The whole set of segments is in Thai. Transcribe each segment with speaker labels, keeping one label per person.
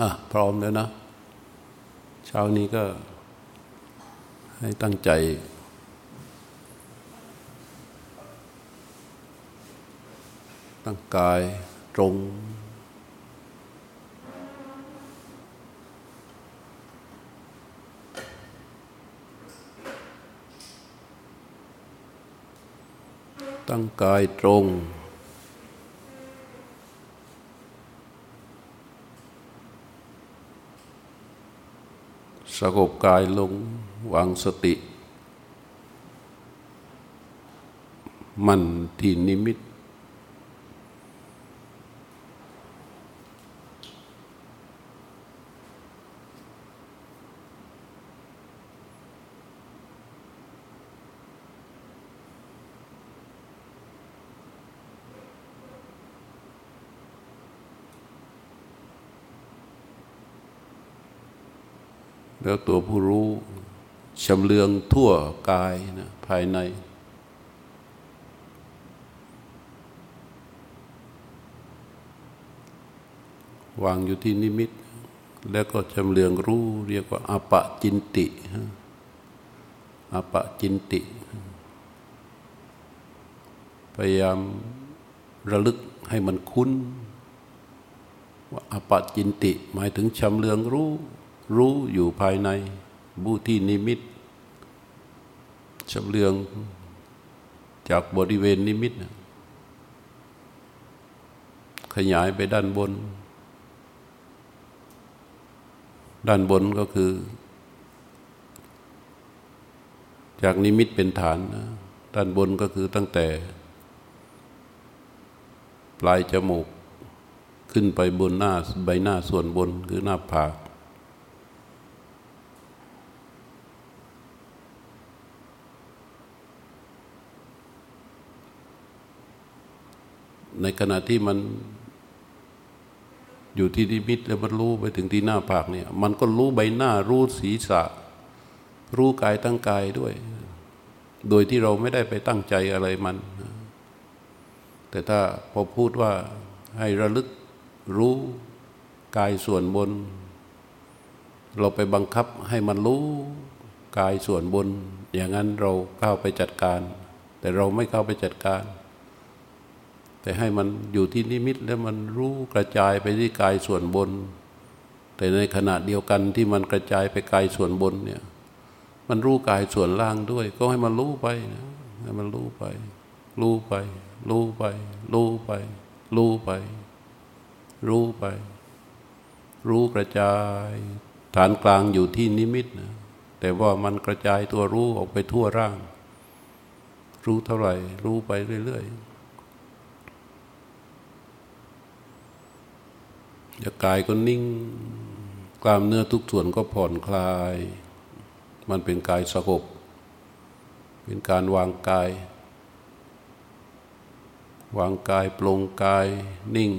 Speaker 1: อะพร้อมแล้วนะ เช้านี้ก็ให้ตั้งใจ ตั้งกายตรง ตั้งกายตรงส งบกายลงวางสติ มันที่นิมิต ตัวผู้รู้ชำเลืองทั่วกายนะภายใน วางอยู่ที่นิมิต แล้วก็ชำเลืองรู้ เรียกว่าอปะจินติอปะจินติ พยายามระลึกให้มันคุ้น ว่าอปะจินติ หมายถึงชำเลืองรู้ รู้อยู่ภายในบูที่นิมิตชำเลืองจากบริเวณนิมิต ขยายไปด้านบน ด้านบนก็คือ จากนิมิตเป็นฐานนะด้านบนก็คือตั้งแต่ ปลายจมูก ขึ้นไปบนหน้าใบหน้าส่วนบนคือหน้าผาก ในขณะที่มันอยู่ที่นิมิตแล้วมันรู้ไปถึงที่หน้าผากเนี่ย มันก็รู้ใบหน้ารู้ศีรษะ รู้กายตั้งกายด้วย โดยที่เราไม่ได้ไปตั้งใจอะไรมัน แต่ถ้าพอพูดว่าให้ระลึกรู้กายส่วนบน เราไปบังคับให้มันรู้กายส่วนบน อย่างนั้นเราเข้าไปจัดการ แต่เราไม่เข้าไปจัดการ แต่ให้มันอยู่ที่นิมิตแล้วมันรู้กระจายไปที่กายส่วนบน แต่ในขณะเดียวกันที่มันกระจายไปกายส่วนบนเนี่ย มันรู้กายส่วนล่างด้วย ก็ให้มันรู้ไปนะให้มันรู้ไป รู้ไป รู้ไป รู้ไป รู้ไป รู้ไป รู้กระจาย ฐานกลางอยู่ที่นิมิตนะแต่ว่ามันกระจายตัวรู้ออกไปทั่วร่าง รู้เท่าไหร่ รู้ไปเรื่อย ๆ จะกายก็นิ่ง กล้ามเนื้อทุกส่วนก็ผ่อนคลาย มันเป็นกายสงบเป็นการวางกาย วางกายปลงกายนิ่ง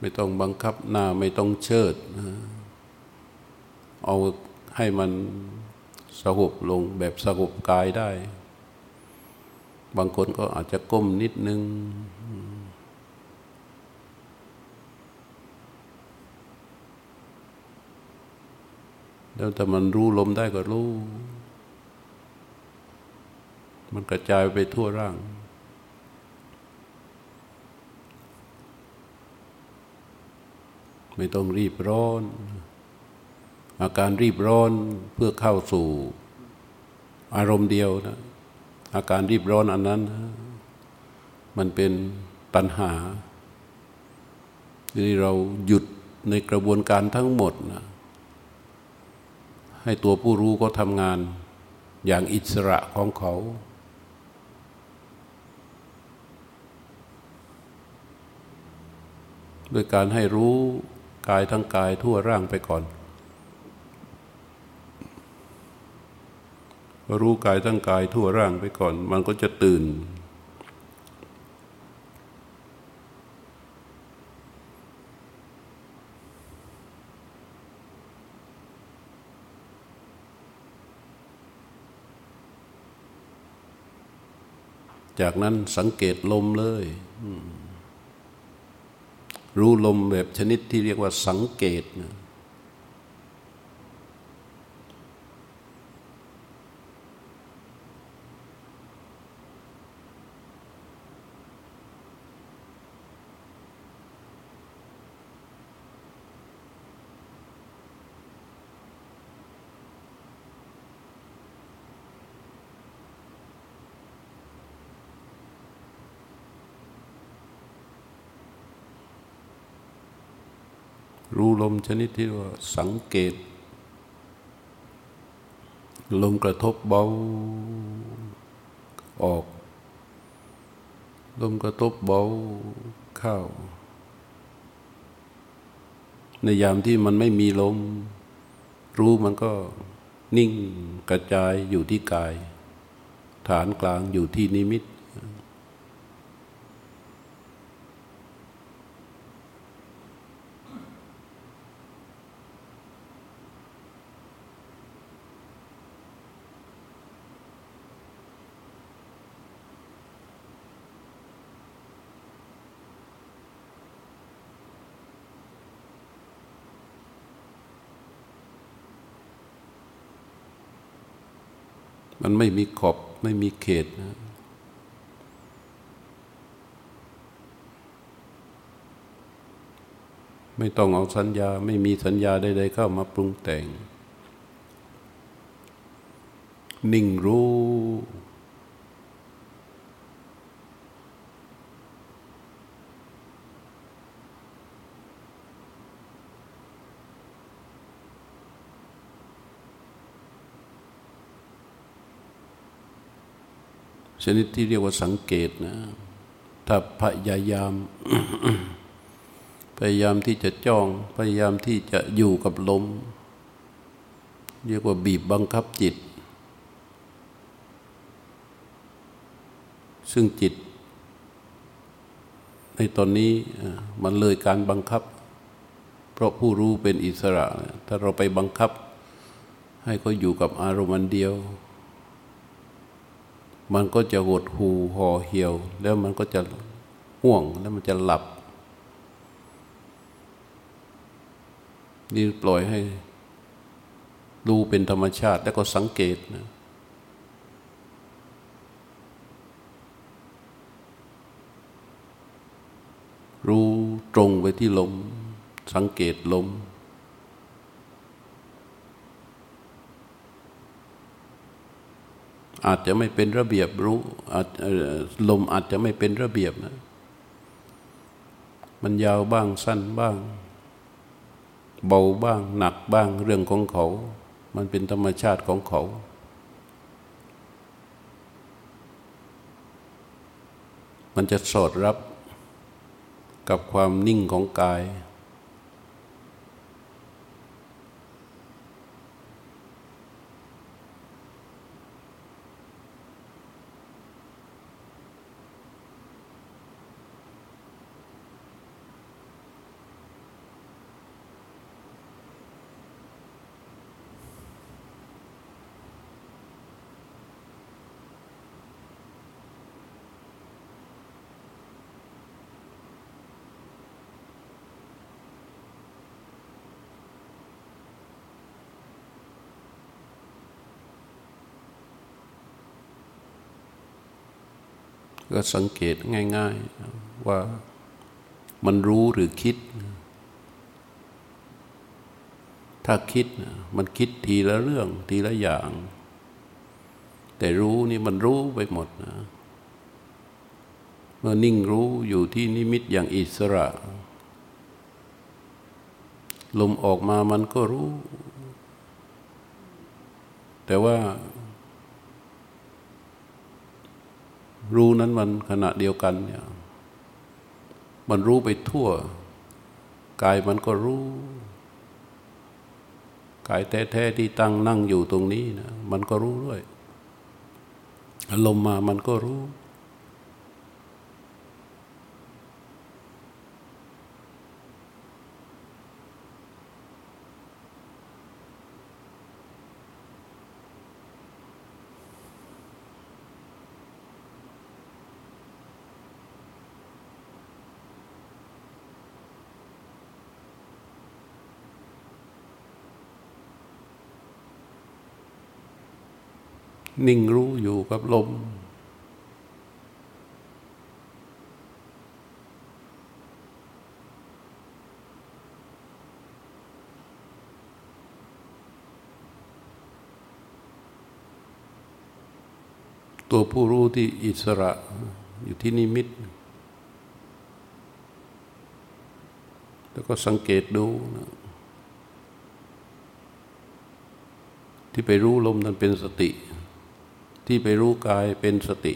Speaker 1: ไม่ต้องบังคับหน้าไม่ต้องเชิด เอาให้มันสงบลงแบบสงบกายได้ บางคนก็อาจจะก้มนิดนึง แล้วถ้ามันรู้ลมได้ก็รู้ มันกระจายไปทั่วร่าง ไม่ต้องรีบร้อน อาการรีบร้อนเพื่อเข้าสู่ อารมณ์เดียวนะ อาการรีบร้อนอันนั้น มันเป็นตัณหาที่เราหยุดในกระบวนการทั้งหมดนะ ให้ตัวผู้รู้ก็ทำงานอย่างอิสระของเขาโดยการให้รู้กายทั้งกายทั่วร่างไปก่อน รู้กายทั้งกายทั่วร่างไปก่อน มันก็จะตื่น จากนั้นสังเกตลมเลยรู้ลมแบบชนิดที่เรียกว่าสังเกตนะรู้ ลมชนิดที่ว่าสังเกต ลมกระทบเบาออก ลมกระทบเบาเข้า ในยามที่มันไม่มีลม รู้มันก็นิ่งกระจายอยู่ที่กาย ฐานกลางอยู่ที่นิมิต มันไม่มีขอบไม่มีเขตนะไม่ต้องเอาสัญญาไม่มีสัญญาใดๆเข้ามาปรุงแต่ง นิ่งรู้ นิดที่เรียกว่าสังเกตนะ ถ้าพยายาม พยายามที่จะจ้อง พยายามที่จะอยู่กับลม เรียกว่าบีบบังคับจิต ซึ่งจิต ในตอนนี้มันเลยการบังคับ เพราะผู้รู้เป็นอิสระ ถ้าเราไปบังคับ ให้เขาอยู่กับอารมณ์เดียว มันก็จะหดหูห่อเหี่ยว แล้วมันก็จะห่วงแล้วมันจะหลับนี่ปล่อยให้ดูเป็นธรรมชาติแล้วก็สังเกตนะรู้ตรงไปที่ลม สังเกตลม อาจจะไม่เป็นระเบียบรู้ลมอาจจะไม่เป็นระเบียบนะ มันยาวบ้างสั้นบ้าง เบาบ้าง หนักบ้างเรื่องของเขา มันเป็นธรรมชาติของเขา มันจะสอดรับกับความนิ่งของกาย ก็สังเกตง่าย ๆ ว่ามันรู้หรือคิด ถ้าคิดมันคิดทีละเรื่อง ทีละอย่าง แต่รู้นี่มันรู้ไปหมดนะเมื่อนิ่งรู้อยู่ที่นิมิตอย่างอิสระ ลมออกมามันก็รู้ แต่ว่า รู้นั้นมันขณะเดียวกันเนี่ยมันรู้ไปทั่ว กายมันก็รู้ กายแท้ๆที่ตั้งนั่งอยู่ตรงนี้นะมันก็รู้ด้วยอารมณ์มามันก็รู้ นิ่งรู้อยู่กับลม ตัวผู้รู้ที่อิสระอยู่ที่นิมิต แล้วก็สังเกตดูนะที่ไปรู้ลมนั้นเป็นสติ ที่ไปรู้กายเป็นสติ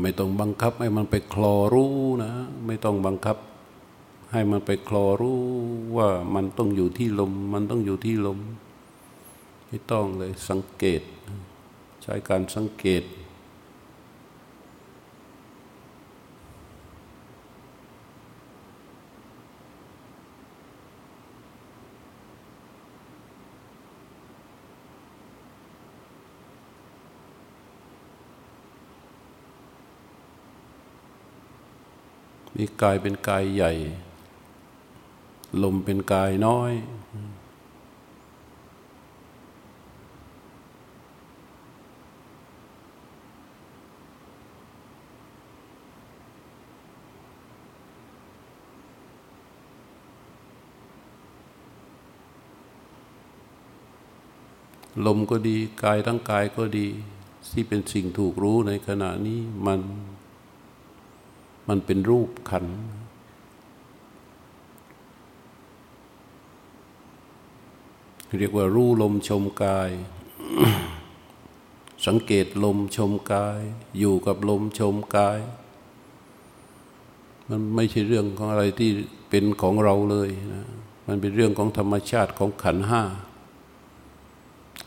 Speaker 1: ไม่ต้องบังคับให้มันไปคลอรู้นะ ไม่ต้องบังคับ ให้มันไปคลอรู้ว่ามันต้องอยู่ที่ลม มันต้องอยู่ที่ลม ไม่ต้องเลยสังเกต ใช้การสังเกต มีกายเป็นกายใหญ่ ลมเป็นกายน้อย ลมก็ดี กายทั้งกายก็ดี ที่เป็นสิ่งถูกรู้ในขณะนี้มัน มันเป็นรูปขันธ์ เรียกว่ารู้ลมชมกาย สังเกตลมชมกาย อยู่กับลมชมกาย มันไม่ใช่เรื่องของอะไรที่เป็นของเราเลยนะมันเป็นเรื่องของธรรมชาติของขันห้า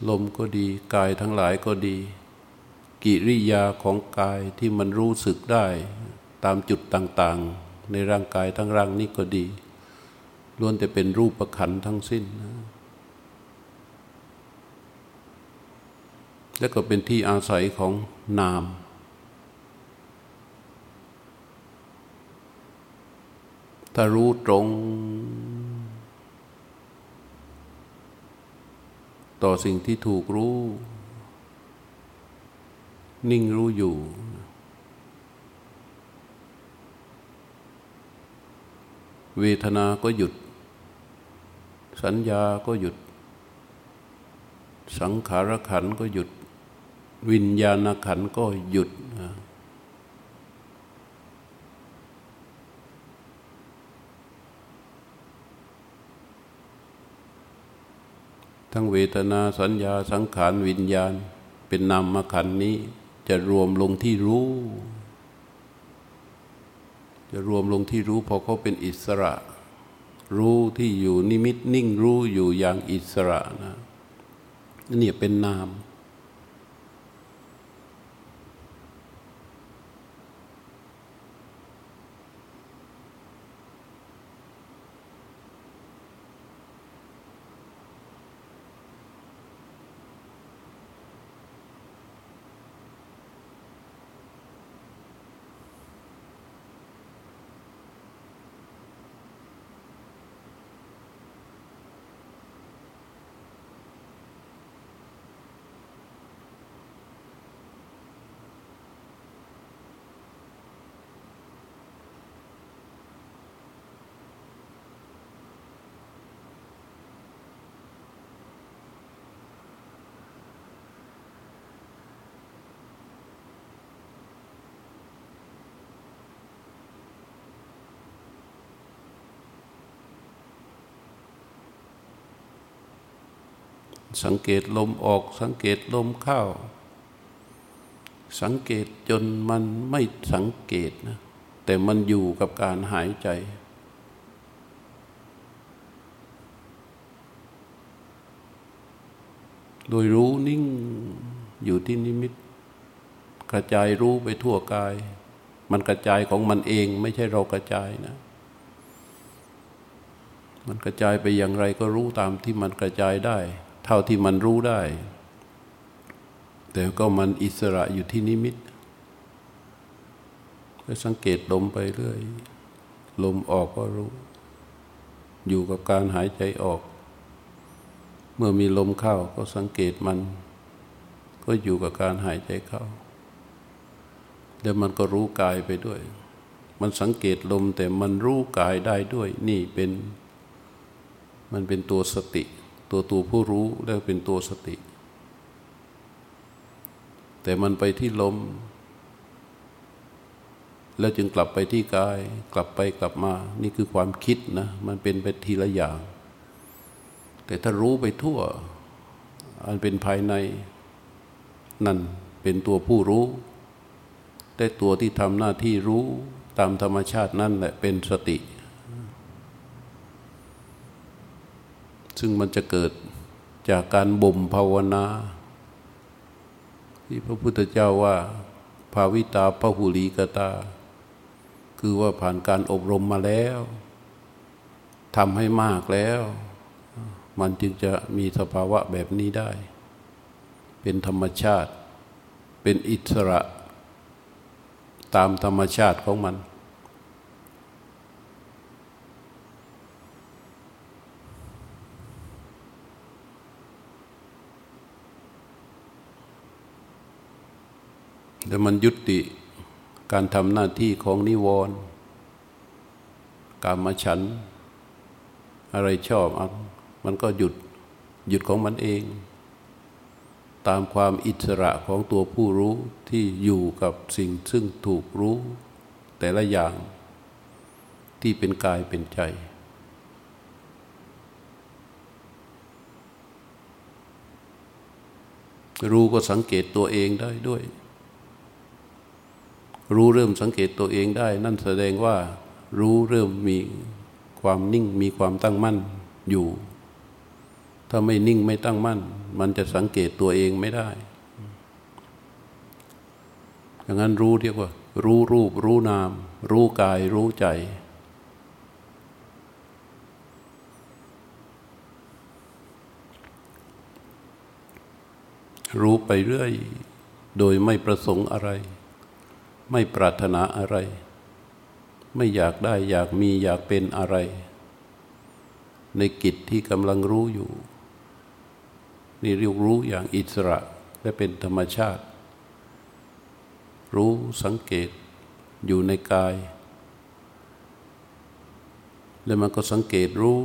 Speaker 1: ลมก็ดีกายทั้งหลายก็ดี กิริยาของกายที่มันรู้สึกได้ ตามจุดต่างๆ ในร่างกายทั้งร่างนี้ก็ดีล้วนแต่เป็นรูปประขันทั้งสิ้นนะ และก็เป็นที่อาศัยของนาม ถ้ารู้ตรง ต่อสิ่งที่ถูกรู้ นิ่งรู้อยู่ เวทนาก็หยุด สัญญาก็หยุด สังขารขันก็หยุด วิญญาณขันก็หยุดทั้งเวทนาสัญญาสังขารวิญญาณ เป็นนามขันนี้ จะรวมลงที่รู้ จะรวมลงที่รู้พอเขาเป็นอิสระ รู้ที่อยู่นิมิตนิ่งรู้อยู่อย่างอิสระนะนี่เป็นนาม สังเกตลมออก สังเกตลมเข้า สังเกตจนมันไม่สังเกตนะแต่มันอยู่กับการหายใจ โดยรู้นิ่งอยู่ที่นิมิต กระจายรู้ไปทั่วกาย มันกระจายของมันเองไม่ใช่เรากระจายนะมันกระจายไปอย่างไรก็รู้ตามที่มันกระจายได้ เท่าที่มันรู้ได้ แต่ก็มันอิสระอยู่ที่นิมิตก็สังเกตลมไปเรื่อย ลมออกก็รู้ อยู่กับการหายใจออก เมื่อมีลมเข้าก็สังเกตมัน ก็อยู่กับการหายใจเข้าแล้วมันก็รู้กายไปด้วย มันสังเกตลมแต่มันรู้กายได้ด้วย นี่เป็น มันเป็นตัวสติ ตัวตัวผู้รู้แล้วเป็นตัวสติ แต่มันไปที่ลม แล้วจึงกลับไปที่กาย กลับไปกลับมา นี่คือความคิดนะ มันเป็นไปทีละอย่าง แต่ถ้ารู้ไปทั่ว อันเป็นภายใน นั่นเป็นตัวผู้รู้แต่ตัวที่ทำหน้าที่รู้ตามธรรมชาตินั่นแหละเป็นสติ ซึ่งมันจะเกิดจากการบ่มภาวนา ที่พระพุทธเจ้าว่า ภาวิตาพหุลีกตา คือว่าผ่านการอบรมมาแล้วทำให้มากแล้ว มันจึงจะมีสภาวะแบบนี้ได้ เป็นธรรมชาติ เป็นอิสระ ตามธรรมชาติของมัน แต่มันยุติการทำหน้าที่ของนิวรณ์การมาฉัน อะไรชอบมันก็หยุดหยุดของมันเอง ตามความอิสระของตัวผู้รู้ที่อยู่กับสิ่งซึ่งถูกรู้ แต่ละอย่างที่เป็นกายเป็นใจรู้ก็สังเกตตัวเองได้ด้วย รู้เริ่มสังเกตตัวเองได้ นั่นแสดงว่ารู้เริ่มมีความนิ่งมีความตั้งมั่นอยู่ ถ้าไม่นิ่งไม่ตั้งมั่น มันจะสังเกตตัวเองไม่ได้อย่างนั้นรู้เรียกว่า รู้รูป รู้นาม รู้กาย รู้ใจ รู้ไปเรื่อย โดยไม่ประสงค์อะไร ไม่ปรารถนาอะไร ไม่อยากได้อยากมีอยากเป็นอะไร ในกิจที่กำลังรู้อยู่ นี่เรียกรู้อย่างอิสระและเป็นธรรมชาติ รู้สังเกตอยู่ในกาย แล้วมันก็สังเกตรู้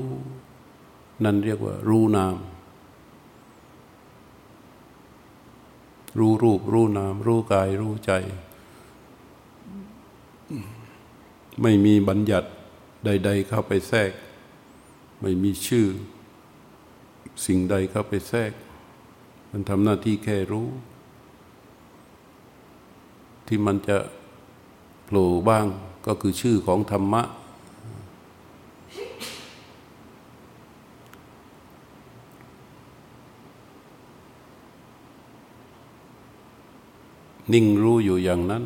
Speaker 1: นั่นเรียกว่า รู้นาม รู้รูปรู้นาม รู้กายรู้ใจ ไม่มีบัญญัติใด ๆ เข้าไปแทรก ไม่มีชื่อ สิ่งใดเข้าไปแทรก มันทำหน้าที่แค่รู้ ที่มันจะโผล่บ้างก็คือชื่อของธรรมะ นิ่งรู้อยู่อย่างนั้น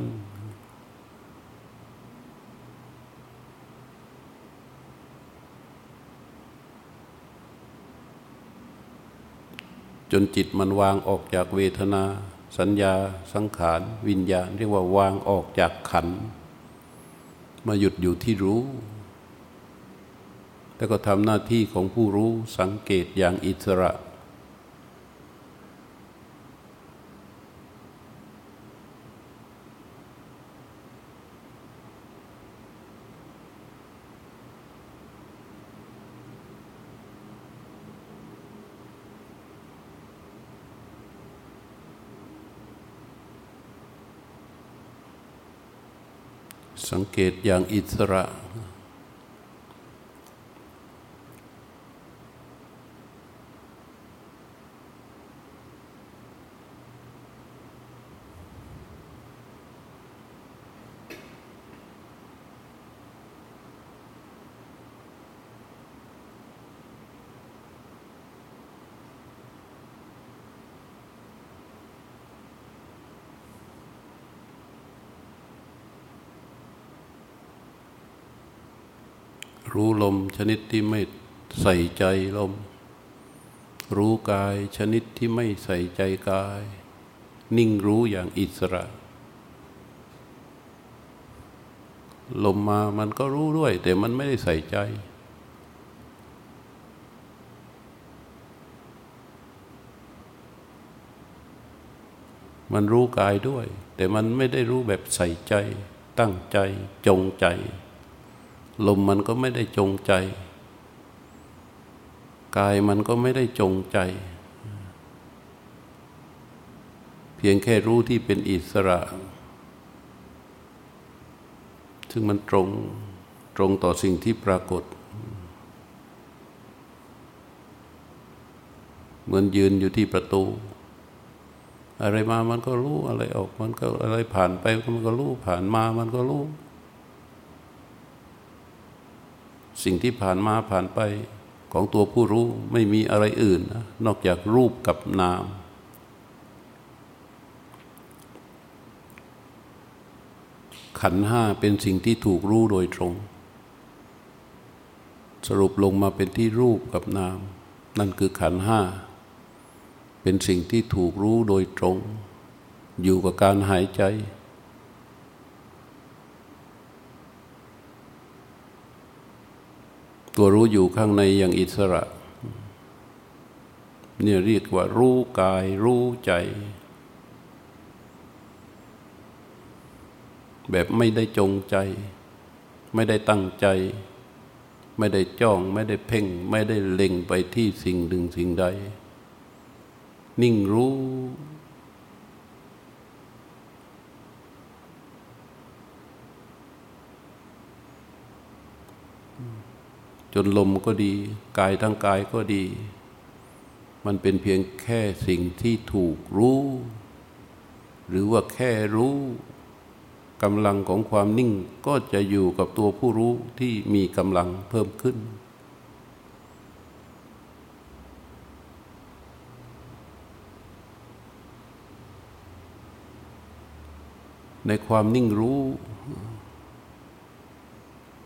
Speaker 1: จนจิตมันวางออกจากเวทนา สัญญา สังขาร วิญญาณ เรียกว่าวางออกจากขัน มาหยุดอยู่ที่รู้ แล้วก็ทำหน้าที่ของผู้รู้สังเกตอย่างอิสระ สังเกตอย่างอิสระรู้ลม ชนิดที่ไม่ใส่ใจลม รู้กายชนิดที่ไม่ใส่ใจกาย นิ่งรู้อย่างอิสระ ลมมามันก็รู้ด้วย แต่มันไม่ได้ใส่ใจ มันรู้กายด้วย แต่มันไม่ได้รู้แบบใส่ใจ ตั้งใจจงใจ ลมมันก็ไม่ได้จงใจ กายมันก็ไม่ได้จงใจ เพียงแค่รู้ที่เป็นอิสระ ซึ่งมันตรงตรงต่อสิ่งที่ปรากฏ เหมือนยืนอยู่ที่ประตู อะไรมามันก็รู้อะไรออกมันก็อะไรผ่านไปมันก็รู้ผ่านมามันก็รู้ สิ่งที่ผ่านมาผ่านไปของตัวผู้รู้ไม่มีอะไรอื่น นอกจากรูปกับนาม ขันห้าเป็นสิ่งที่ถูกรู้โดยตรง สรุปลงมาเป็นที่รูปกับนาม นั่นคือขันห้า เป็นสิ่งที่ถูกรู้โดยตรง อยู่กับการหายใจ ตัวรู้อยู่ข้างในอย่างอิสระเนี่ยเรียกว่ารู้กายรู้ใจ แบบไม่ได้จงใจ ไม่ได้ตั้งใจ ไม่ได้จ้อง ไม่ได้เพ่ง ไม่ได้เล็งไปที่สิ่งหนึ่งสิ่งใด นิ่งรู้ จนลมก็ดี กายทั้งกายก็ดี มันเป็นเพียงแค่สิ่งที่ถูกรู้ หรือว่าแค่รู้กำลังของความนิ่งก็จะอยู่กับตัวผู้รู้ที่มีกำลังเพิ่มขึ้น ในความนิ่งรู้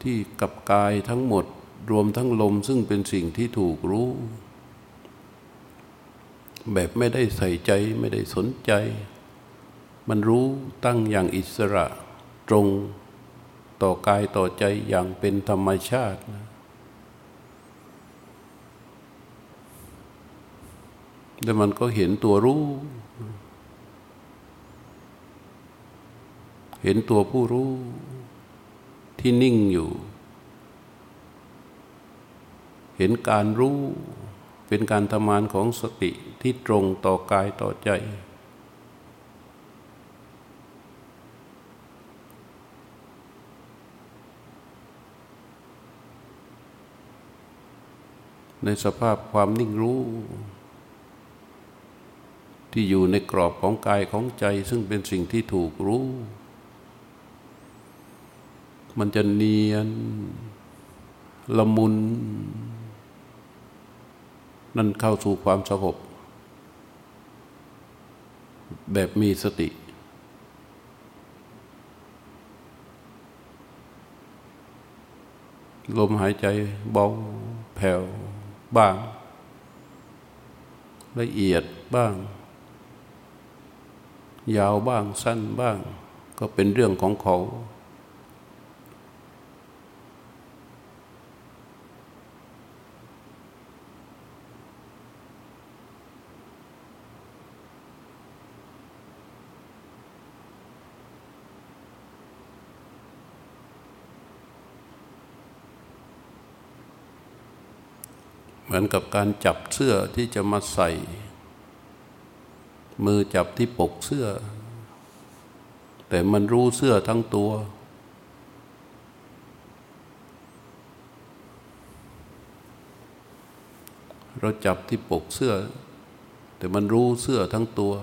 Speaker 1: ที่กับกายทั้งหมด รวมทั้งลมซึ่งเป็นสิ่งที่ถูกรู้ แบบไม่ได้ใส่ใจไม่ได้สนใจ มันรู้ตั้งอย่างอิสระตรงต่อกายต่อใจอย่างเป็นธรรมชาตินะแล้วมันก็เห็นตัวรู้ เห็นตัวผู้รู้ที่นิ่งอยู่ เห็นการรู้เป็นการทำงานของสติที่ตรงต่อกายต่อใจ ในสภาพความนิ่งรู้ ที่อยู่ในกรอบของกายของใจ ซึ่งเป็นสิ่งที่ถูกรู้ มันจะเนียน ละมุน นั่นเข้าสู่ความสงบแบบมีสติ ลมหายใจเบาแผ่วบ้าง ละเอียดบ้าง ยาวบ้างสั้นบ้าง ก็เป็นเรื่องของเขา เหมือนกับการจับเสื้อที่จะมาใส่ มือจับที่ปกเสื้อ แต่มันรู้เสื้อทั้งตัว เราจับที่ปกเสื้อ แต่มันรู้เสื้อทั้งตัว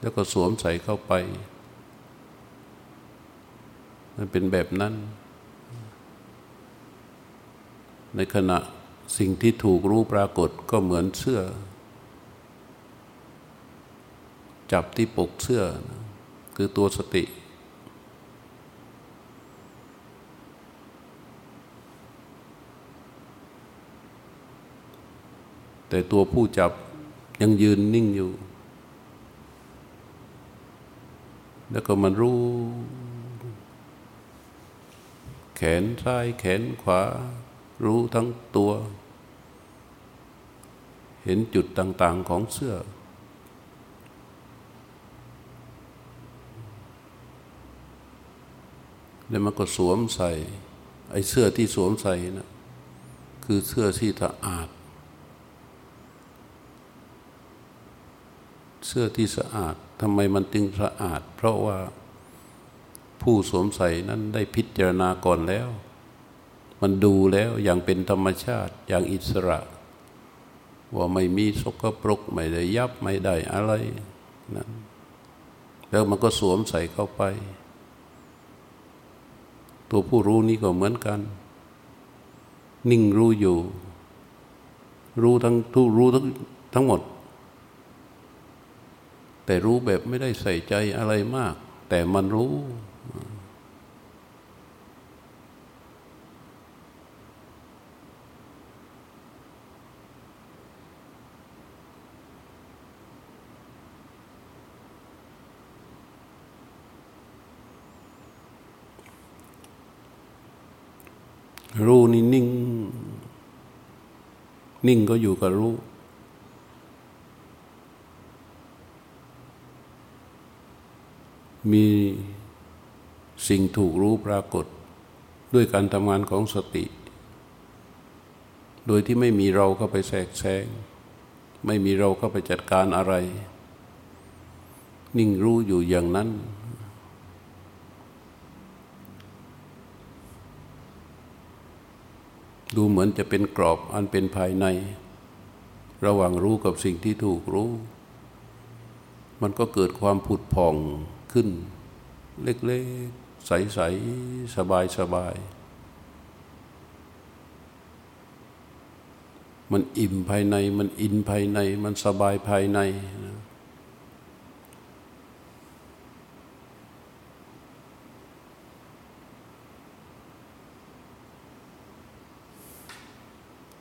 Speaker 1: แล้วก็สวมใส่เข้าไป มันเป็นแบบนั้น ในขณะสิ่งที่ถูกรู้ปรากฏก็เหมือนเสื้อ จับที่ปกเสื้อ คือตัวสติ แต่ตัวผู้จับยังยืนนิ่งอยู่ แล้วก็มันรู้ แขนซ้ายแขนขวา รู้ทั้งตัว เห็นจุดต่างๆของเสื้อ แล้วมันก็สวมใส่ ไอ้เสื้อที่สวมใส่นะคือเสื้อที่สะอาด เสื้อที่สะอาดทำไมมันจึงสะอาด เพราะว่าผู้สวมใส่นั้นได้พิจารณาก่อนแล้ว มันดูแล้วอย่างเป็นธรรมชาติอย่างอิสระ ว่าไม่มีสกปรกไม่ได้ยับไม่ได้อะไรนั้นแล้วมันก็สวมใส่เข้าไป ตัวผู้รู้นี่ก็เหมือนกัน นิ่งรู้อยู่ รู้ทั้งทุรู้ทั้งทั้งหมด แต่รู้แบบไม่ได้ใส่ใจอะไรมาก แต่มันรู้ รู้นี่นิ่ง นิ่งก็อยู่กับรู้ มีสิ่งถูกรู้ปรากฏ ด้วยการทำงานของสติ โดยที่ไม่มีเราเข้าไปแทรกแซง ไม่มีเราเข้าไปจัดการอะไร นิ่งรู้อยู่อย่างนั้น ดูเหมือนจะเป็นกรอบอันเป็นภายใน ระหว่างรู้กับสิ่งที่ถูกรู้ มันก็เกิดความผุดผ่องขึ้น เล็กๆ ใสๆ สบายๆมันอิ่มภายใน มันอินภายใน มันสบายภายในนะ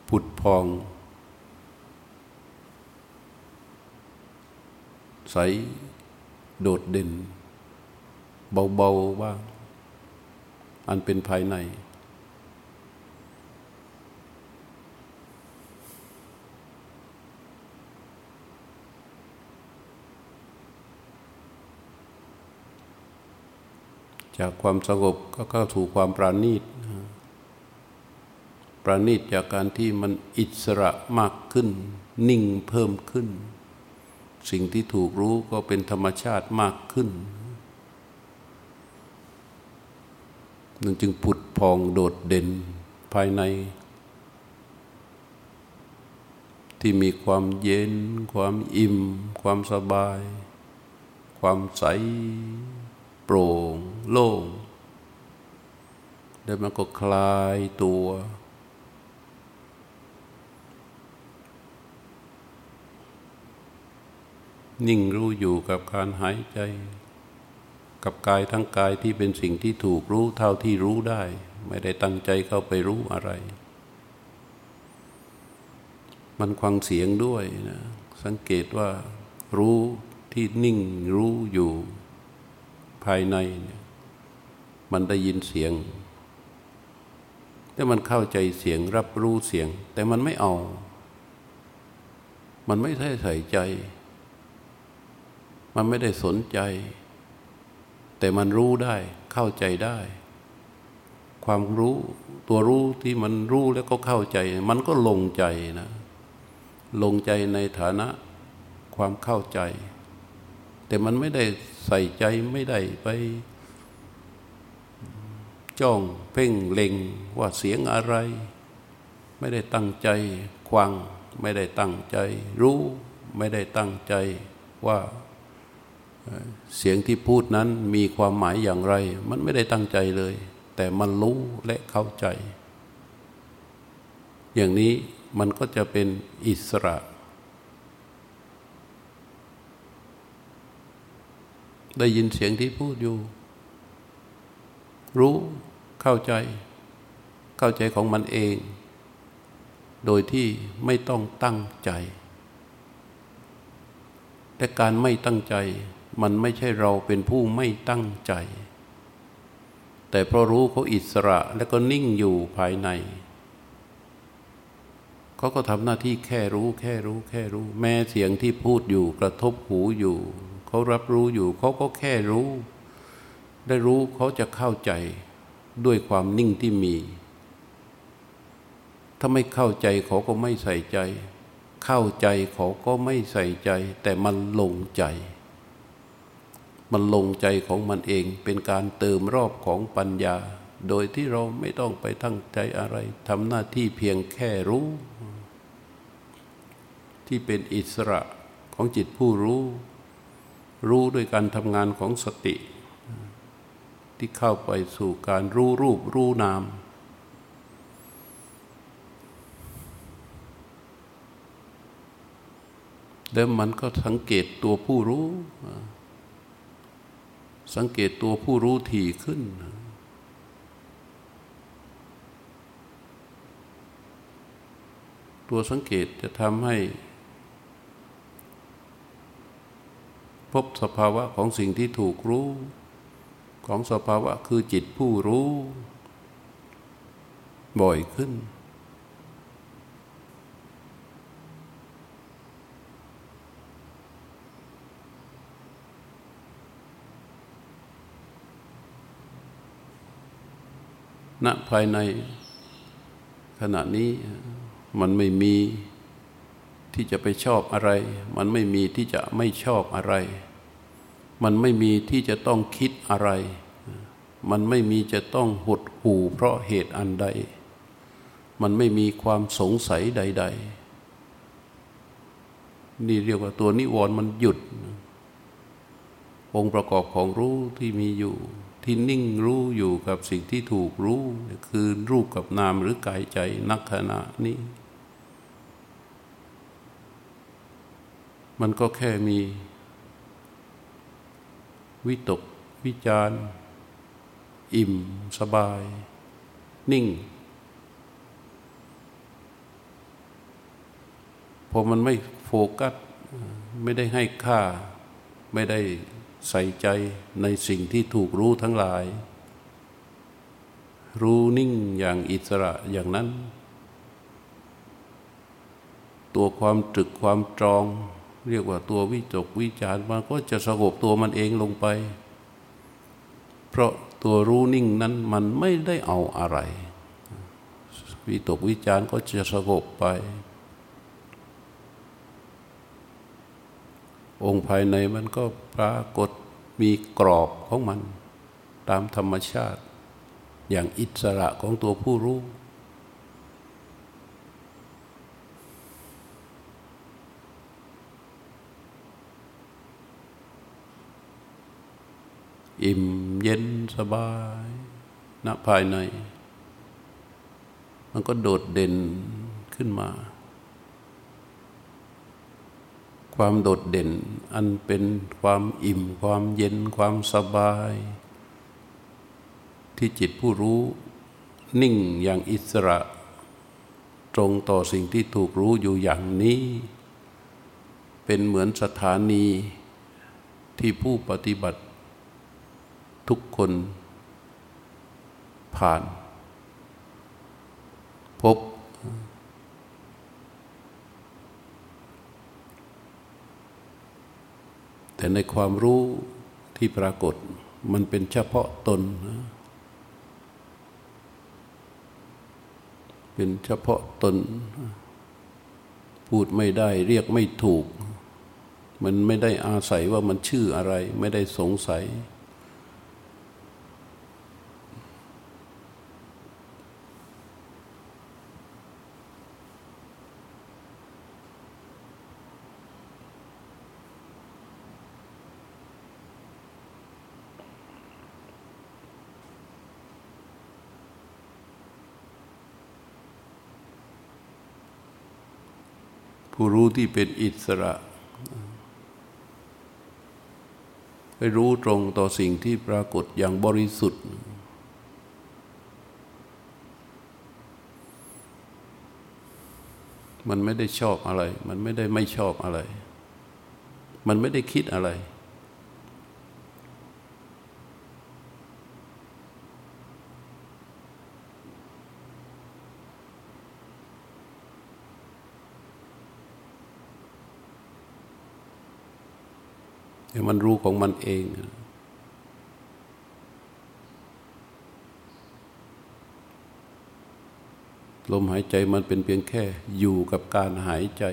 Speaker 1: ผุดพอง ใสโดดเด่น เบาๆบ้าง อันเป็นภายใน จากความสงบก็เข้าสู่ความปราณีต ประณีตจากการที่มันอิสระมากขึ้น นิ่งเพิ่มขึ้น สิ่งที่ถูกรู้ก็เป็นธรรมชาติมากขึ้นนั่นจึงผุดพองโดดเด่นภายใน ที่มีความเย็น ความอิ่ม ความสบาย ความใส โปร่ง โล่งแล้วมันก็คลายตัว นิ่งรู้อยู่กับการหายใจ กับกายทั้งกายที่เป็นสิ่งที่ถูกรู้เท่าที่รู้ได้ ไม่ได้ตั้งใจเข้าไปรู้อะไร มันควังเสียงด้วยนะสังเกตว่ารู้ที่นิ่งรู้อยู่ภายในเนี่ยมันได้ยินเสียง แต่มันเข้าใจเสียงรับรู้เสียง แต่มันไม่เอา มันไม่ใช่ใส่ใจ มันไม่ได้สนใจ แต่มันรู้ได้เข้าใจได้ ความรู้ตัวรู้ที่มันรู้แล้วก็เข้าใจ มันก็ลงใจนะ ลงใจในฐานะความเข้าใจ แต่มันไม่ได้ใส่ใจไม่ได้ไป จ้องเพ่งเล็งว่าเสียงอะไร ไม่ได้ตั้งใจ ควัง ไม่ได้ตั้งใจ รู้ ไม่ได้ตั้งใจว่า เสียงที่พูดนั้นมีความหมายอย่างไร มันไม่ได้ตั้งใจเลย แต่มันรู้และเข้าใจ อย่างนี้มันก็จะเป็นอิสระ ได้ยินเสียงที่พูดอยู่ รู้เข้าใจ เข้าใจของมันเอง โดยที่ไม่ต้องตั้งใจ แต่การไม่ตั้งใจ มันไม่ใช่เราเป็นผู้ไม่ตั้งใจ แต่เพราะรู้เขาอิสระแล้วก็นิ่งอยู่ภายใน เขาก็ทำหน้าที่แค่รู้แค่รู้แค่รู้ แม้เสียงที่พูดอยู่กระทบหูอยู่ เขารับรู้อยู่ เขาก็แค่รู้ ได้รู้เขาจะเข้าใจด้วยความนิ่งที่มี ถ้าไม่เข้าใจเขาก็ไม่ใส่ใจ เข้าใจเขาก็ไม่ใส่ใจ แต่มันลงใจ มันลงใจของมันเอง เป็นการเติมรอบของปัญญา โดยที่เราไม่ต้องไปตั้งใจอะไรทำหน้าที่เพียงแค่รู้ ที่เป็นอิสระของจิตผู้รู้ รู้ด้วยการทำงานของสติ ที่เข้าไปสู่การรู้รูปรู้นามแล้วมันก็สังเกตตัวผู้รู้ สังเกตตัวผู้รู้ถี่ขึ้น ตัวสังเกตจะทำให้ พบสภาวะของสิ่งที่ถูกรู้ ของสภาวะคือจิตผู้รู้ บ่อยขึ้น ณภายในขณะนี้มันไม่มีที่จะไปชอบอะไร มันไม่มีที่จะไม่ชอบอะไร มันไม่มีที่จะต้องคิดอะไร มันไม่มีจะต้องหดหู่เพราะเหตุอันใด มันไม่มีความสงสัยใด ๆ นี่เรียกว่าตัวนิวรณ์มันหยุดองค์ประกอบของรู้ที่มีอยู่ ที่นิ่งรู้อยู่กับสิ่งที่ถูกรู้ คือรูปกับนามหรือกายใจนักขณะนี้ มันก็แค่มี วิตก วิจารอิ่ม สบาย นิ่งพอมันไม่โฟกัส ไม่ได้ให้ค่า ไม่ได้ ใส่ใจในสิ่งที่ถูกรู้ทั้งหลาย รู้นิ่งอย่างอิสระอย่างนั้น ตัวความตรึกความตรอง เรียกว่าตัววิจกวิจารมันก็จะสงบตัวมันเองลงไป เพราะตัวรู้นิ่งนั้นมันไม่ได้เอาอะไร วิตกวิจารก็จะสงบไป องค์ภายในมันก็ปรากฏมีกรอบของมัน ตามธรรมชาติ อย่างอิสระของตัวผู้รู้ อิ่มเย็นสบายณภายใน มันก็โดดเด่นขึ้นมา ความโดดเด่น อันเป็นความอิ่ม ความเย็นความสบาย ที่จิตผู้รู้นิ่งอย่างอิสระ ตรงต่อสิ่งที่ถูกรู้อยู่อย่างนี้ เป็นเหมือนสถานีที่ผู้ปฏิบัติทุกคนผ่าน พบ แต่ในความรู้ที่ปรากฏมันเป็นเฉพาะตนนะเป็นเฉพาะตน พูดไม่ได้เรียกไม่ถูก มันไม่ได้อาศัยว่ามันชื่ออะไร ไม่ได้สงสัยผู้รู้ ที่เป็นอิสระไปรู้ตรงต่อสิ่งที่ปรากฏอย่างบริสุทธิ์มมันไม่ได้ชอบอะไร มันไม่ได้ไม่ชอบอะไร มันไม่ได้คิดอะไร มันรู้ของมันเอง ลมหายใจมันเป็นเพียงแค่อยู่กับการหายใจ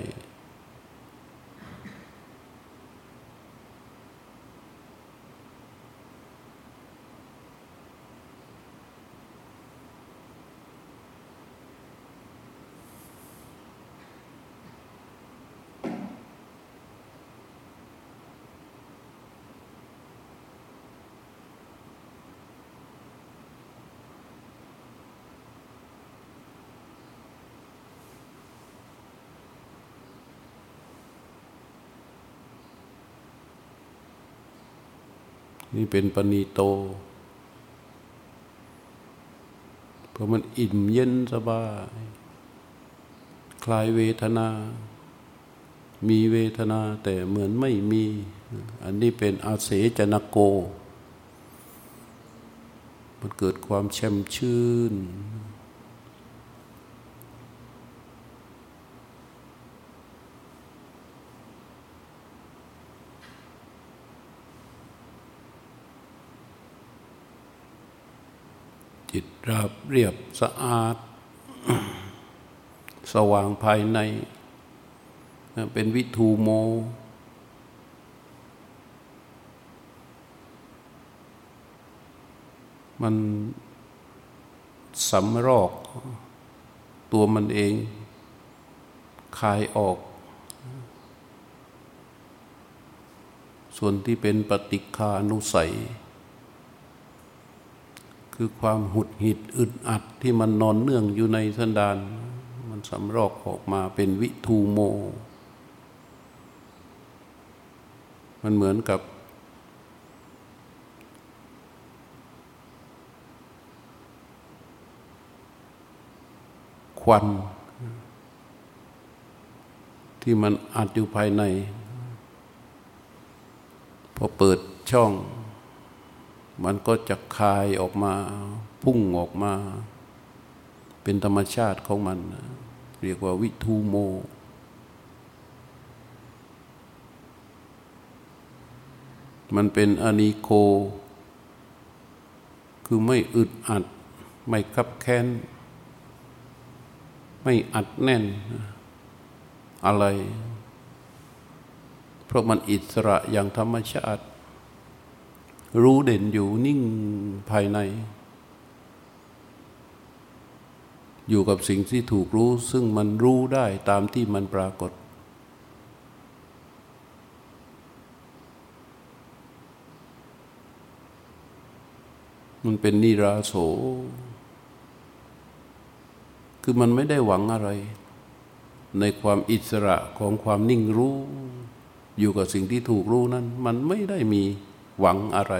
Speaker 1: นี่เป็นปณีโต เพราะมันอิ่มเย็นสบาย คลายเวทนา มีเวทนาแต่เหมือนไม่มี อันนี้เป็นอาเสจนโก มันเกิดความแช่มชื่น ราบเรียบสะอาด สว่างภายใน เป็นวิทูโม มันสำรอกตัวมันเองคายออก ส่วนที่เป็นปฏิคานุสัย คือความหุดหิดอึดอัดที่มันนอนเนื่องอยู่ในสันดานมันสำรอกออกมาเป็นวิทูโม มันเหมือนกับ ควัน ที่มันอัดอยู่ภายใน พอเปิดช่อง มันก็จะคายออกมา พุ่งออกมา เป็นธรรมชาติของมัน เรียกว่าวิทูโม มันเป็นอนิโค คือไม่อึดอัด ไม่คับแค้น ไม่อัดแน่นอะไร เพราะมันอิสระอย่างธรรมชาติ รู้เด่นอยู่นิ่งภายใน อยู่กับสิ่งที่ถูกรู้ ซึ่งมันรู้ได้ตามที่มันปรากฏ มันเป็นนิราโส คือมันไม่ได้หวังอะไร ในความอิสระของความนิ่งรู้ อยู่กับสิ่งที่ถูกรู้นั้น มันไม่ได้มี หวังอะไร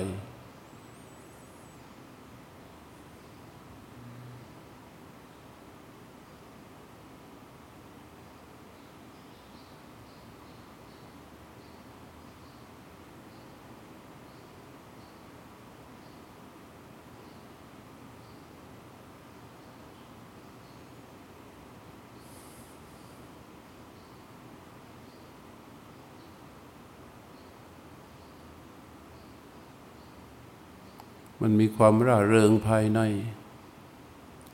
Speaker 1: มันมีความร่าเริงภายใน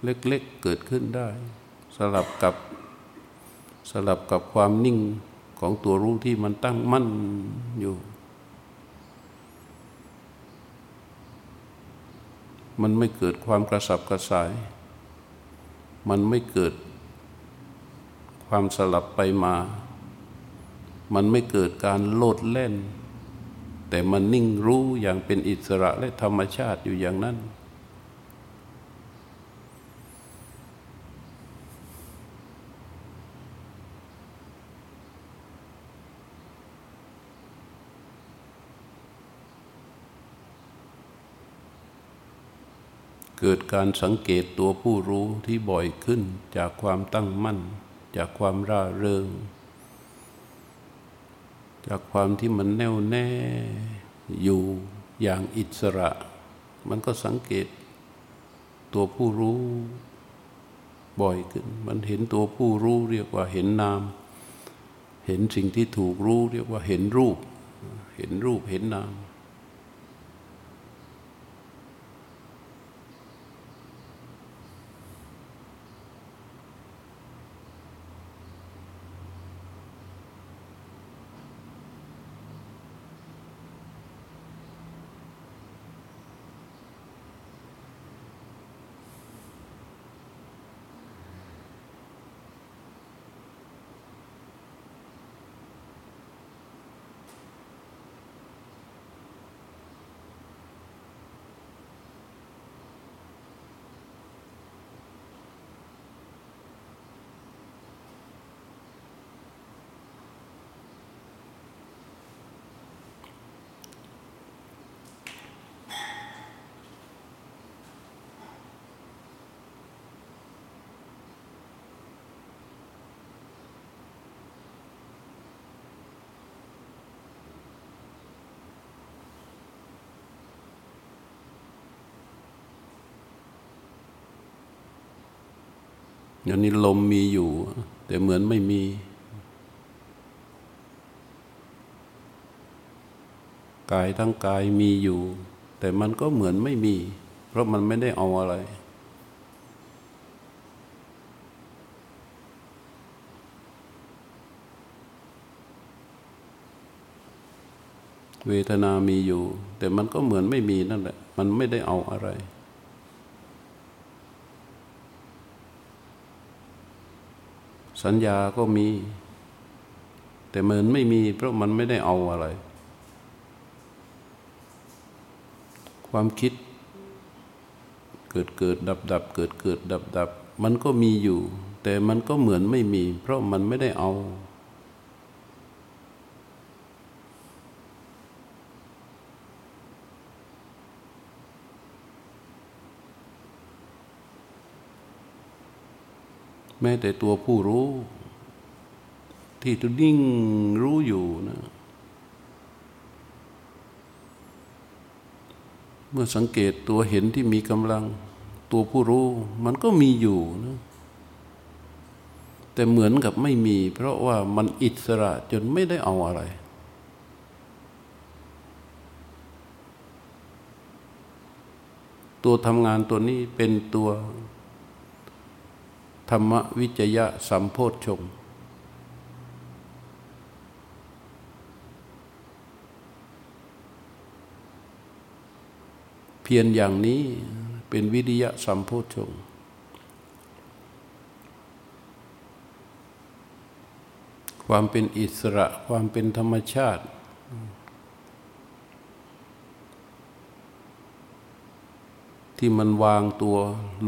Speaker 1: เล็กๆเกิดขึ้นได้ สลับกับสลับกับความนิ่งของตัวรู้ที่มันตั้งมั่นอยู่ มันไม่เกิดความกระสับกระส่าย มันไม่เกิดความสลับไปมา มันไม่เกิดการโลดเล่น แต่มันนิ่งรู้อย่างเป็นอิสระและธรรมชาติอยู่อย่างนั้น เกิดการสังเกตตัวผู้รู้ที่บ่อยขึ้นจากความตั้งมั่น จากความร่าเริง จากความที่มันแน่วแน่อยู่อย่างอิสระ มันก็สังเกตตัวผู้รู้บ่อยขึ้น มันเห็นตัวผู้รู้เรียกว่าเห็นนาม เห็นสิ่งที่ถูกรู้เรียกว่าเห็นรูป เห็นรูปเห็นนาม อย่างนี้ลมมีอยู่ แต่เหมือนไม่มี กายทั้งกายมีอยู่ แต่มันก็เหมือนไม่มี เพราะมันไม่ได้เอาอะไร เวทนามีอยู่ แต่มันก็เหมือนไม่มีนั่นแหละ มันไม่ได้เอาอะไร สัญญาก็มี แต่เหมือนไม่มี เพราะมันไม่ได้เอาอะไร ความคิด เกิดเกิดดับดับเกิดเกิดดับดับมันก็มีอยู่ แต่มันก็เหมือนไม่มี เพราะมันไม่ได้เอา แม้แต่ตัวผู้รู้ ที่ตัวนิ่งรู้อยู่นะ เมื่อสังเกตตัวเห็นที่มีกำลัง ตัวผู้รู้ มันก็มีอยู่นะแต่เหมือนกับไม่มี เพราะว่ามันอิสระจนไม่ได้เอาอะไร ตัวทำงานตัวนี้เป็นตัว ธรรมวิจยะสัมโพธชงเพียรอย่างนี้เป็นวิริยะสัมโพธชงความเป็นอิสระความเป็นธรรมชาติ ที่มันวางตัว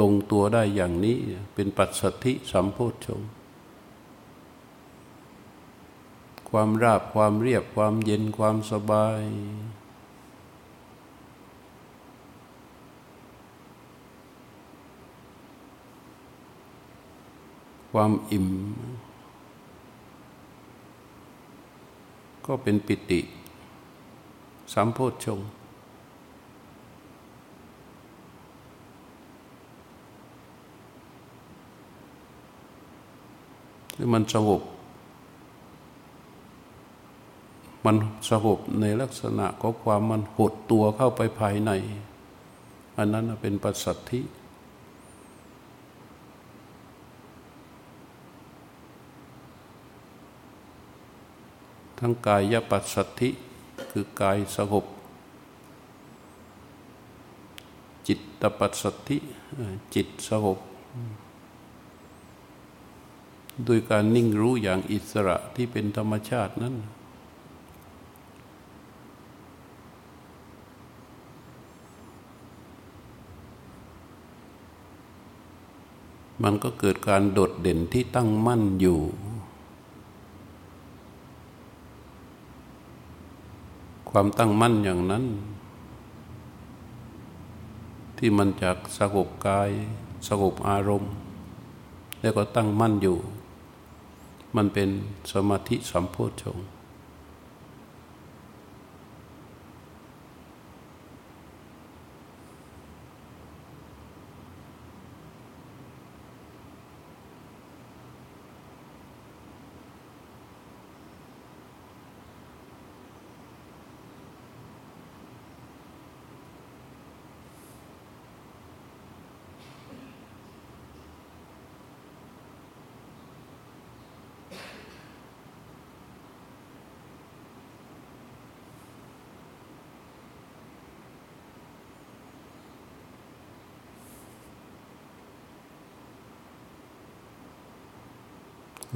Speaker 1: ลงตัวได้อย่างนี้ เป็นปัจสัทธิสัมโพชงความราบความเรียบความเย็นความสบาย ความอิ่ม ก็เป็นปิติ สัมโพชฌงค์ ที่มันสงบ มันสงบในลักษณะของความมันหดตัวเข้าไปภายใน อันนั้นเป็นปัสสัทธิทั้งกายปัสสัทธิคือกายสงบจิตตปัสสัทธิจิตสงบ โดยการนิ่งรู้อย่างอิสระที่เป็นธรรมชาตินั้น มันก็เกิดการโดดเด่นที่ตั้งมั่นอยู่ความตั้งมั่นอย่างนั้น ที่มันจากสงบกายสงบอารมณ์ แล้วก็ตั้งมั่นอยู่ มันเป็นสมาธิสัมโพชฌงค์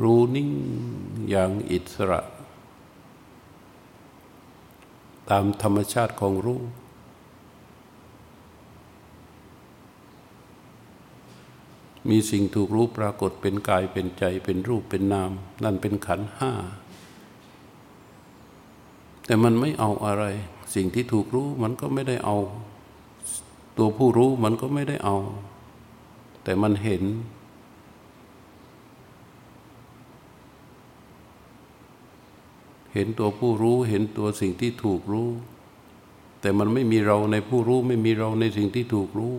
Speaker 1: รู้นิ่งอย่างอิสระ ตามธรรมชาติของรู้ มีสิ่งถูกรู้ปรากฏเป็นกายเป็นใจเป็นรูปเป็นนาม นั่นเป็นขันห้า แต่มันไม่เอาอะไร สิ่งที่ถูกรู้มันก็ไม่ได้เอา ตัวผู้รู้มันก็ไม่ได้เอา แต่มันเห็น เห็นตัวผู้รู้ เห็นตัวสิ่งที่ถูกรู้ แต่มันไม่มีเราในผู้รู้ ไม่มีเราในสิ่งที่ถูกรู้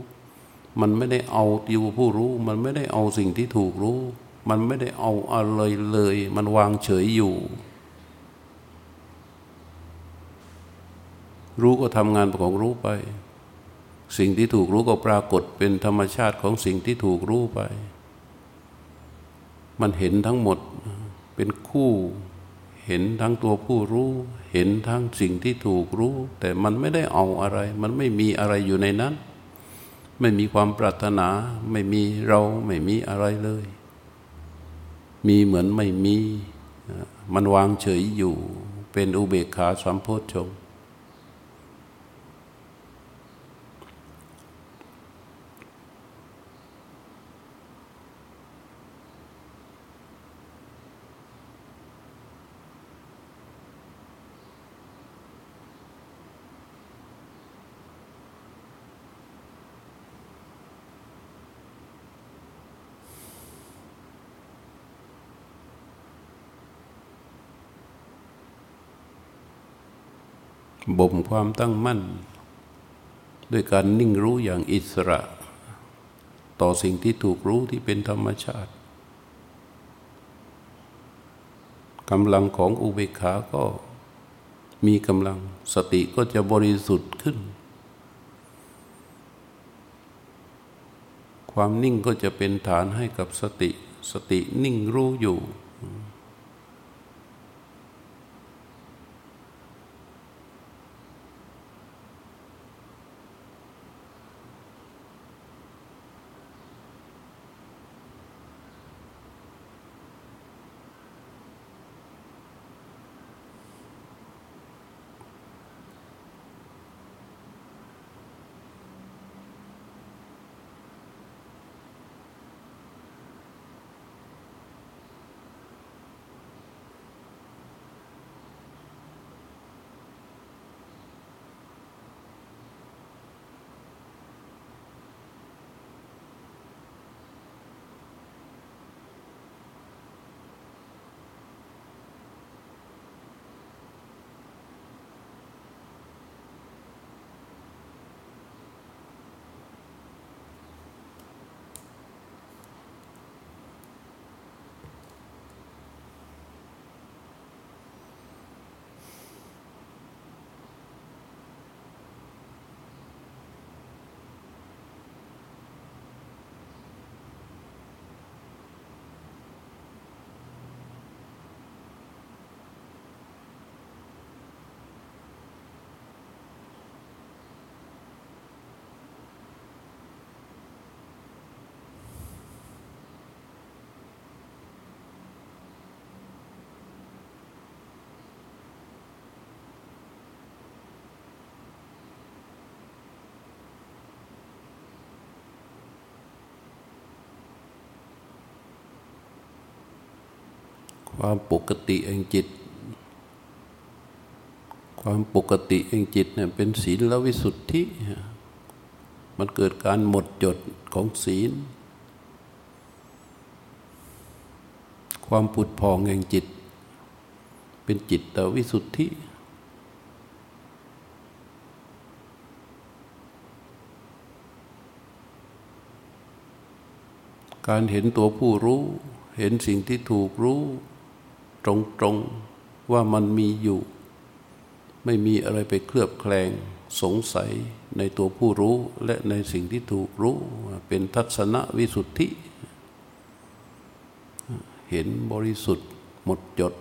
Speaker 1: มันไม่ได้เอาอยู่ผู้รู้ มันไม่ได้เอาสิ่งที่ถูกรู้ มันไม่ได้เอาอะไรเลย มันวางเฉยอยู่ รู้ก็ทำงานของรู้ไป สิ่งที่ถูกรู้ก็ปรากฏเป็นธรรมชาติของสิ่งที่ถูกรู้ไป มันเห็นทั้งหมดเป็นคู่ เห็นทั้งตัวผู้รู้ เห็นทั้งสิ่งที่ถูกรู้ แต่มันไม่ได้เอาอะไร มันไม่มีอะไรอยู่ในนั้น ไม่มีความปรารถนา ไม่มีเราไม่มีอะไรเลย มีเหมือนไม่มี มันวางเฉยอยู่ เป็นอุเบกขาสัมโพชฌงค์ บ่มความตั้งมั่น ด้วยการนิ่งรู้อย่างอิสระ ต่อสิ่งที่ถูกรู้ที่เป็นธรรมชาติกำลังของอุเบกขาก็มีกำลังสติก็จะบริสุทธิ์ขึ้น ความนิ่งก็จะเป็นฐานให้กับสติ สตินิ่งรู้อยู่ ความปกติแห่งจิต ความปกติแห่งจิตเนี่ยเป็นศีลและวิสุทธิ มันเกิดการหมดจดของศีล ความปุดพองแห่งจิต เป็นจิตตวิสุทธิการเห็นตัวผู้รู้ เห็นสิ่งที่ถูกรู้ ตรงๆว่ามันมีอยู่ ไม่มีอะไรไปเคลือบแคลงสงสัยในตัวผู้รู้และในสิ่งที่ถูกรู้เป็นทัศนวิสุทธิ เห็นบริสุทธิ์หมดจด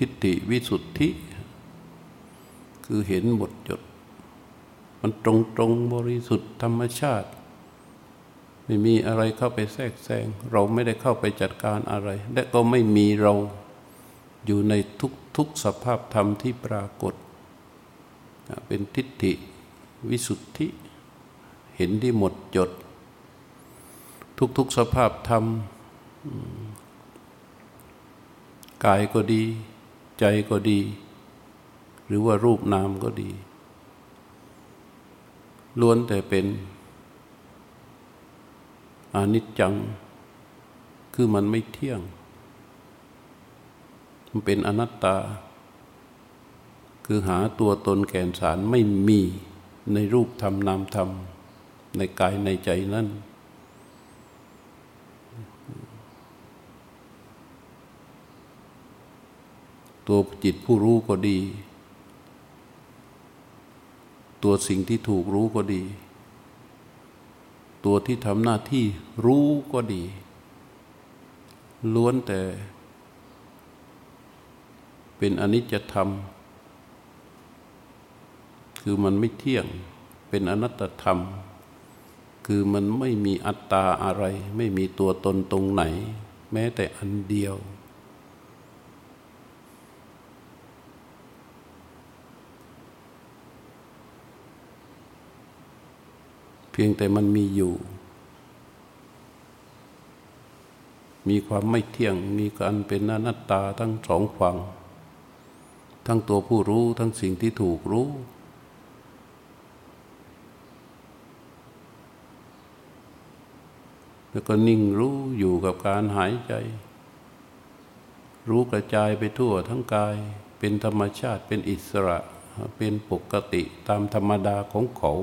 Speaker 1: ทิฏฐิวิสุทธิ คือเห็นหมดจด มันตรงตรงบริสุทธิ์ธรรมชาติ ไม่มีอะไรเข้าไปแทรกแซง เราไม่ได้เข้าไปจัดการอะไร และก็ไม่มีเราอยู่ในทุกทุกสภาพธรรมที่ปรากฏ เป็นทิฏฐิวิสุทธิ เห็นที่หมดจด ทุกๆสภาพธรรมกายก็ดี ใจก็ดี หรือว่ารูปนามก็ดี ล้วนแต่เป็นอนิจจัง คือมันไม่เที่ยง มันเป็นอนัตตา คือหาตัวตนแก่นสารไม่มีในรูปธรรมนามธรรม ในกายในใจนั่น ตัวจิตผู้รู้ก็ดี ตัวสิ่งที่ถูกรู้ก็ดี ตัวที่ทำหน้าที่รู้ก็ดี ล้วนแต่ เป็นอนิจจธรรม คือมันไม่เที่ยงเป็นอนัตตธรรม คือมันไม่มีอัตตาอะไร ไม่มีตัวตนตรงไหน แม้แต่อันเดียว พียงแต่มันมีอยู่ มีความไม่เที่ยง มีการเป็นอนัตตาทั้งสองฝั่ง ทั้งตัวผู้รู้ทั้งสิ่งที่ถูกรู้ แล้วก็นิ่งรู้อยู่กับการหายใจ รู้กระจายไปทั่วทั้งกาย เป็นธรรมชาติเป็นอิสระ เป็นปกติตามธรรมดาของเขา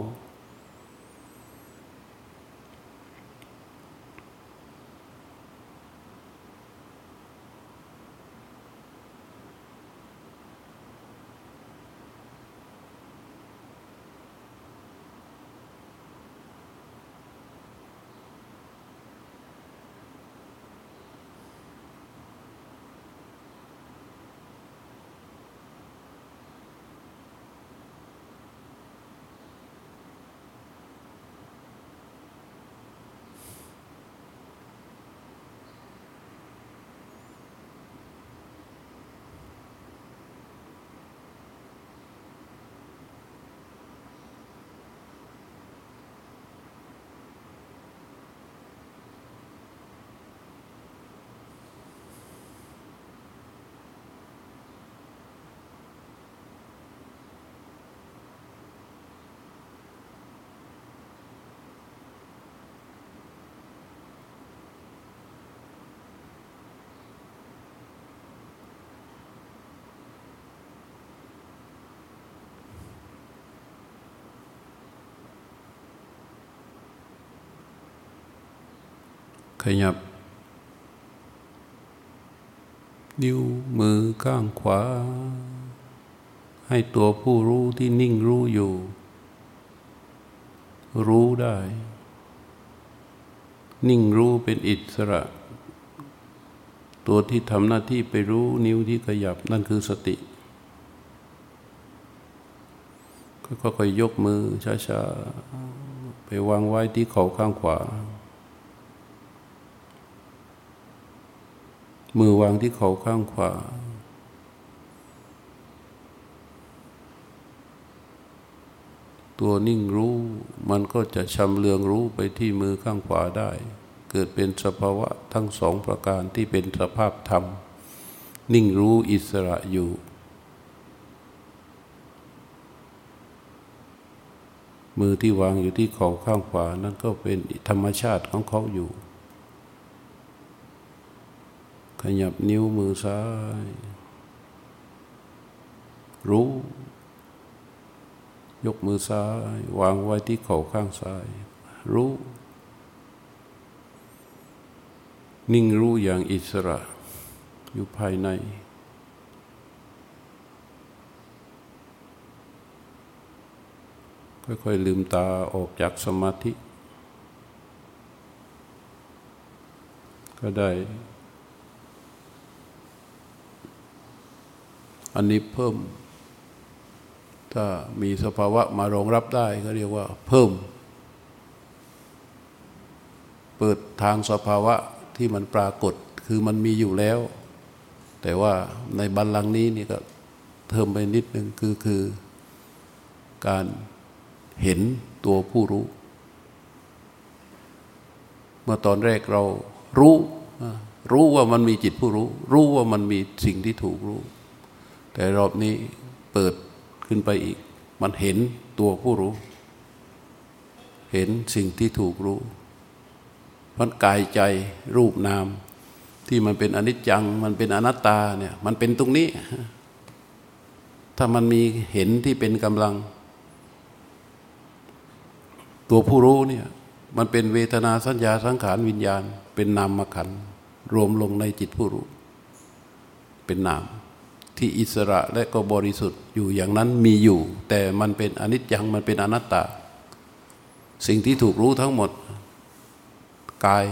Speaker 1: ขยับ นิ้วมือข้างขวา ให้ตัวผู้รู้ที่นิ่งรู้อยู่ รู้ได้ นิ่งรู้เป็นอิสระ ตัวที่ทำหน้าที่ไปรู้นิ้วที่ขยับนั่นคือสติก็ค่อยยกมือช้าๆไปวางไว้ที่เข่าข้างขวา มือวางที่เขาข้างขวา ตัวนิ่งรู้มันก็จะชำเลืองรู้ไปที่มือข้างขวาได้ เกิดเป็นสภาวะทั้งสองประการที่เป็นสภาพธรรม นิ่งรู้อิสระอยู่มือที่วางอยู่ที่เข่าข้างขวา นั่นก็เป็นธรรมชาติของเขาอยู่ ขยับนิ้วมือซ้าย รู้ ยกมือซ้าย วางไว้ที่เข่าข้างซ้าย รู้ นิ่งรู้อย่างอิสระ อยู่ภายใน ค่อยๆลืมตาออกจากสมาธิ ก็ได้ อันนี้เพิ่ม ถ้ามีสภาวะมารองรับได้ก็เรียกว่าเพิ่ม เปิดทางสภาวะที่มันปรากฏคือมันมีอยู่แล้ว แต่ว่าในบัลลังก์นี้นี่ก็เพิ่มไปนิดนึงคือคือการเห็นตัวผู้รู้ เมื่อตอนแรกเรารู้ รู้ว่ามันมีจิตผู้รู้ รู้ว่ามันมีสิ่งที่ถูกรู้ แต่รอบนี้เปิดขึ้นไปอีก มันเห็นตัวผู้รู้ เห็นสิ่งที่ถูกรู้มันกายใจรูปนาม ที่มันเป็นอนิจจัง มันเป็นอนัตตาเนี่ยมันเป็นตรงนี้ ถ้ามันมีเห็นที่เป็นกำลัง ตัวผู้รู้เนี่ยมันเป็นเวทนาสัญญาสังขารวิญญาณ เป็นนามขันรวมลงในจิตผู้รู้ เป็นนาม ที่อิสระและก็บริสุทธิ์อยู่อย่างนั้นมีอยู่ แต่มันเป็นอนิจจังมันเป็นอนัตตา สิ่งที่ถูกรู้ทั้งหมด กาย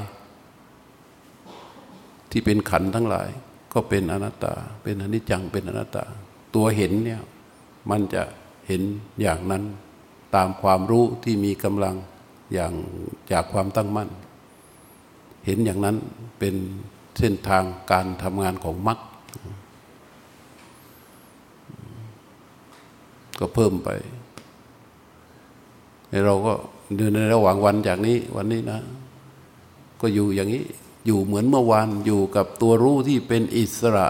Speaker 1: ที่เป็นขันทั้งหลาย ก็เป็นอนัตตา เป็นอนิจจังเป็นอนัตตา ตัวเห็นเนี่ยมันจะเห็นอย่างนั้น ตามความรู้ที่มีกำลังอย่างจากความตั้งมั่น เห็นอย่างนั้นเป็นเส้นทางการทำงานของมรรค ก็เพิ่มไปเราก็ดูในระหว่างวันจากนี้วันนี้นะ ก็อยู่อย่างนี้ อยู่เหมือนเมื่อวานอยู่กับตัวรู้ที่เป็นอิสระ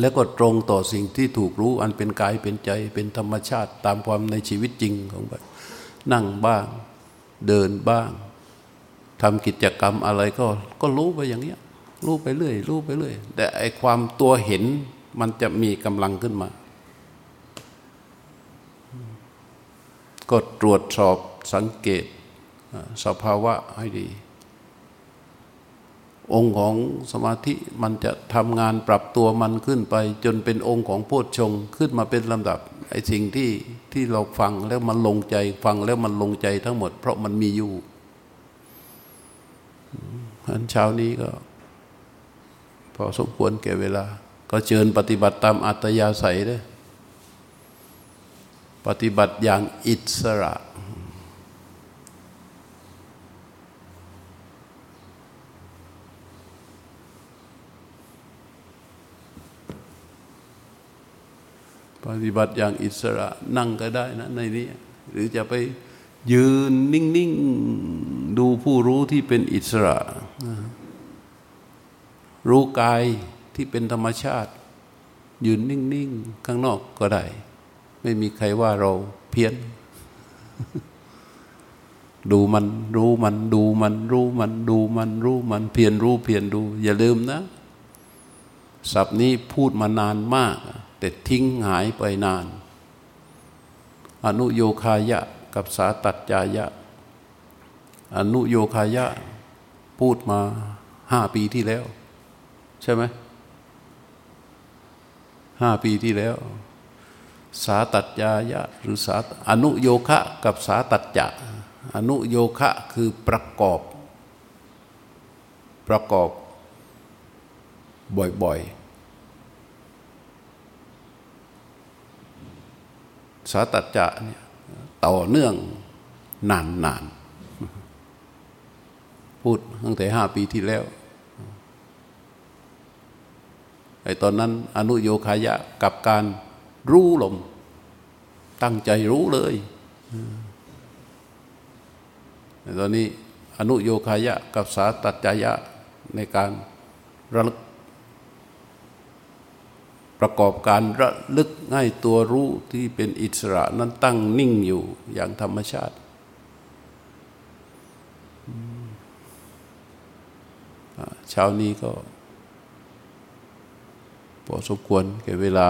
Speaker 1: แล้วก็ตรงต่อสิ่งที่ถูกรู้อันเป็นกายเป็นใจเป็นธรรมชาติตามความในชีวิตจริงของแบบนั่งบ้างเดินบ้างทำกิจกรรมอะไรก็ก็รู้ไปอย่างเนี้ยรู้ไปเรื่อยรู้ไปเรื่อยแต่ไอความตัวเห็นมันจะมีกำลังขึ้นมา ก็ตรวจสอบสังเกตสภาวะให้ดี องค์ของสมาธิมันจะทำงานปรับตัวมันขึ้นไป จนเป็นองค์ของโพชฌงขึ้นมาเป็นลำดับไอ้สิ่งที่ที่เราฟังแล้วมันลงใจฟังแล้วมันลงใจทั้งหมด เพราะมันมีอยู่อันเช้านี้ก็ พอสมควรแก่เวลา ก็เชิญปฏิบัติตามอัตยาศัยเด้ ปฏิบัติอย่างอิสระ ปฏิบัติอย่างอิสระนั่งก็ได้นะในนี้ หรือจะไปยืนนิ่ง ๆ ดูผู้รู้ที่เป็นอิสระ รู้กายที่เป็นธรรมชาติ ยืนนิ่ง ๆ ข้างนอกก็ได้ ไม่มีใครว่าเราเพี้ยน ดูมันรู้มัน ดูมัน รู้มัน ดูมันรู้มัน เพียนรู้เพียนดู อย่าลืมนะศัพท์นี้พูดมานานมาก แต่ทิ้งหายไปนาน อนุโยคายะ กับสาตัดจายะ อนุโยคายะ พูดมาห้าปีที่แล้ว ใช่ไหมห้าปีที่แล้ว สาตัดยายะหรือสาอนุโยคะกับสาตัดจะอนุโยคะคือประกอบ ประกอบบ่อยๆ สาตัดจะเนี่ยต่อเนื่องนานๆ พูดตั้งแต่ห้าปีที่แล้วไอ้ตอนนั้นอนุโยคายะกับการ รู้ลมตั้งใจรู้เลยตอนนี้อนุโยคายะกับสาตัจจายะในการระลึก ประกอบการระลึกให้ตัวรู้ที่เป็นอิสระนั้นตั้งนิ่งอยู่อย่างธรรมชาติ เช้านี้ก็พอสมควรแก่เวลา